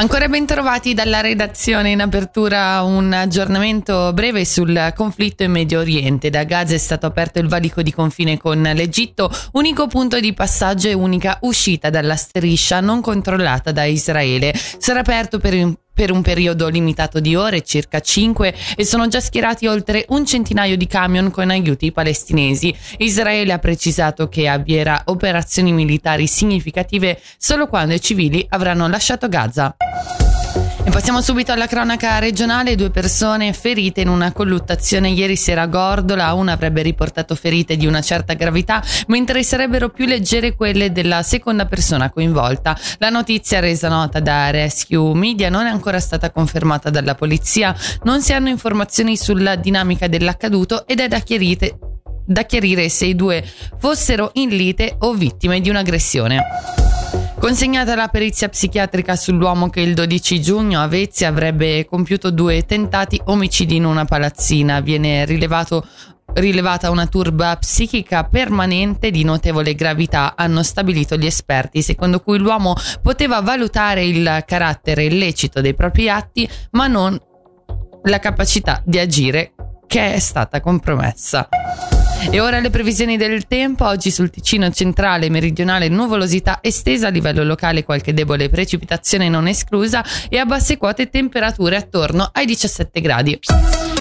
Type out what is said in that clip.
Ancora ben trovati dalla redazione in apertura un aggiornamento breve sul conflitto in Medio Oriente. Da Gaza è stato aperto il valico di confine con l'Egitto, unico punto di passaggio e unica uscita dalla striscia non controllata da Israele. Sarà aperto per un per un periodo limitato di ore, circa 5, e sono già schierati oltre un centinaio di camion con aiuti palestinesi. Israele ha precisato che avvierà operazioni militari significative solo quando i civili avranno lasciato Gaza. E passiamo subito alla cronaca regionale, due persone ferite in una colluttazione ieri sera a Gordola, una avrebbe riportato ferite di una certa gravità, mentre sarebbero più leggere quelle della seconda persona coinvolta. La notizia resa nota da Rescue Media non è ancora stata confermata dalla polizia, non si hanno informazioni sulla dinamica dell'accaduto ed è da chiarire da chiarire se i due fossero in lite o vittime di un'aggressione. Consegnata la perizia psichiatrica sull'uomo che il 12 giugno a Vezia avrebbe compiuto due tentati omicidi in una palazzina, viene rilevato rilevata una turba psichica permanente di notevole gravità, hanno stabilito gli esperti, secondo cui l'uomo poteva valutare il carattere illecito dei propri atti, ma non la capacità di agire che è stata compromessa. E ora le previsioni del tempo. Oggi sul Ticino centrale e meridionale nuvolosità estesa a livello locale, qualche debole precipitazione non esclusa e a basse quote temperature attorno ai 17 gradi.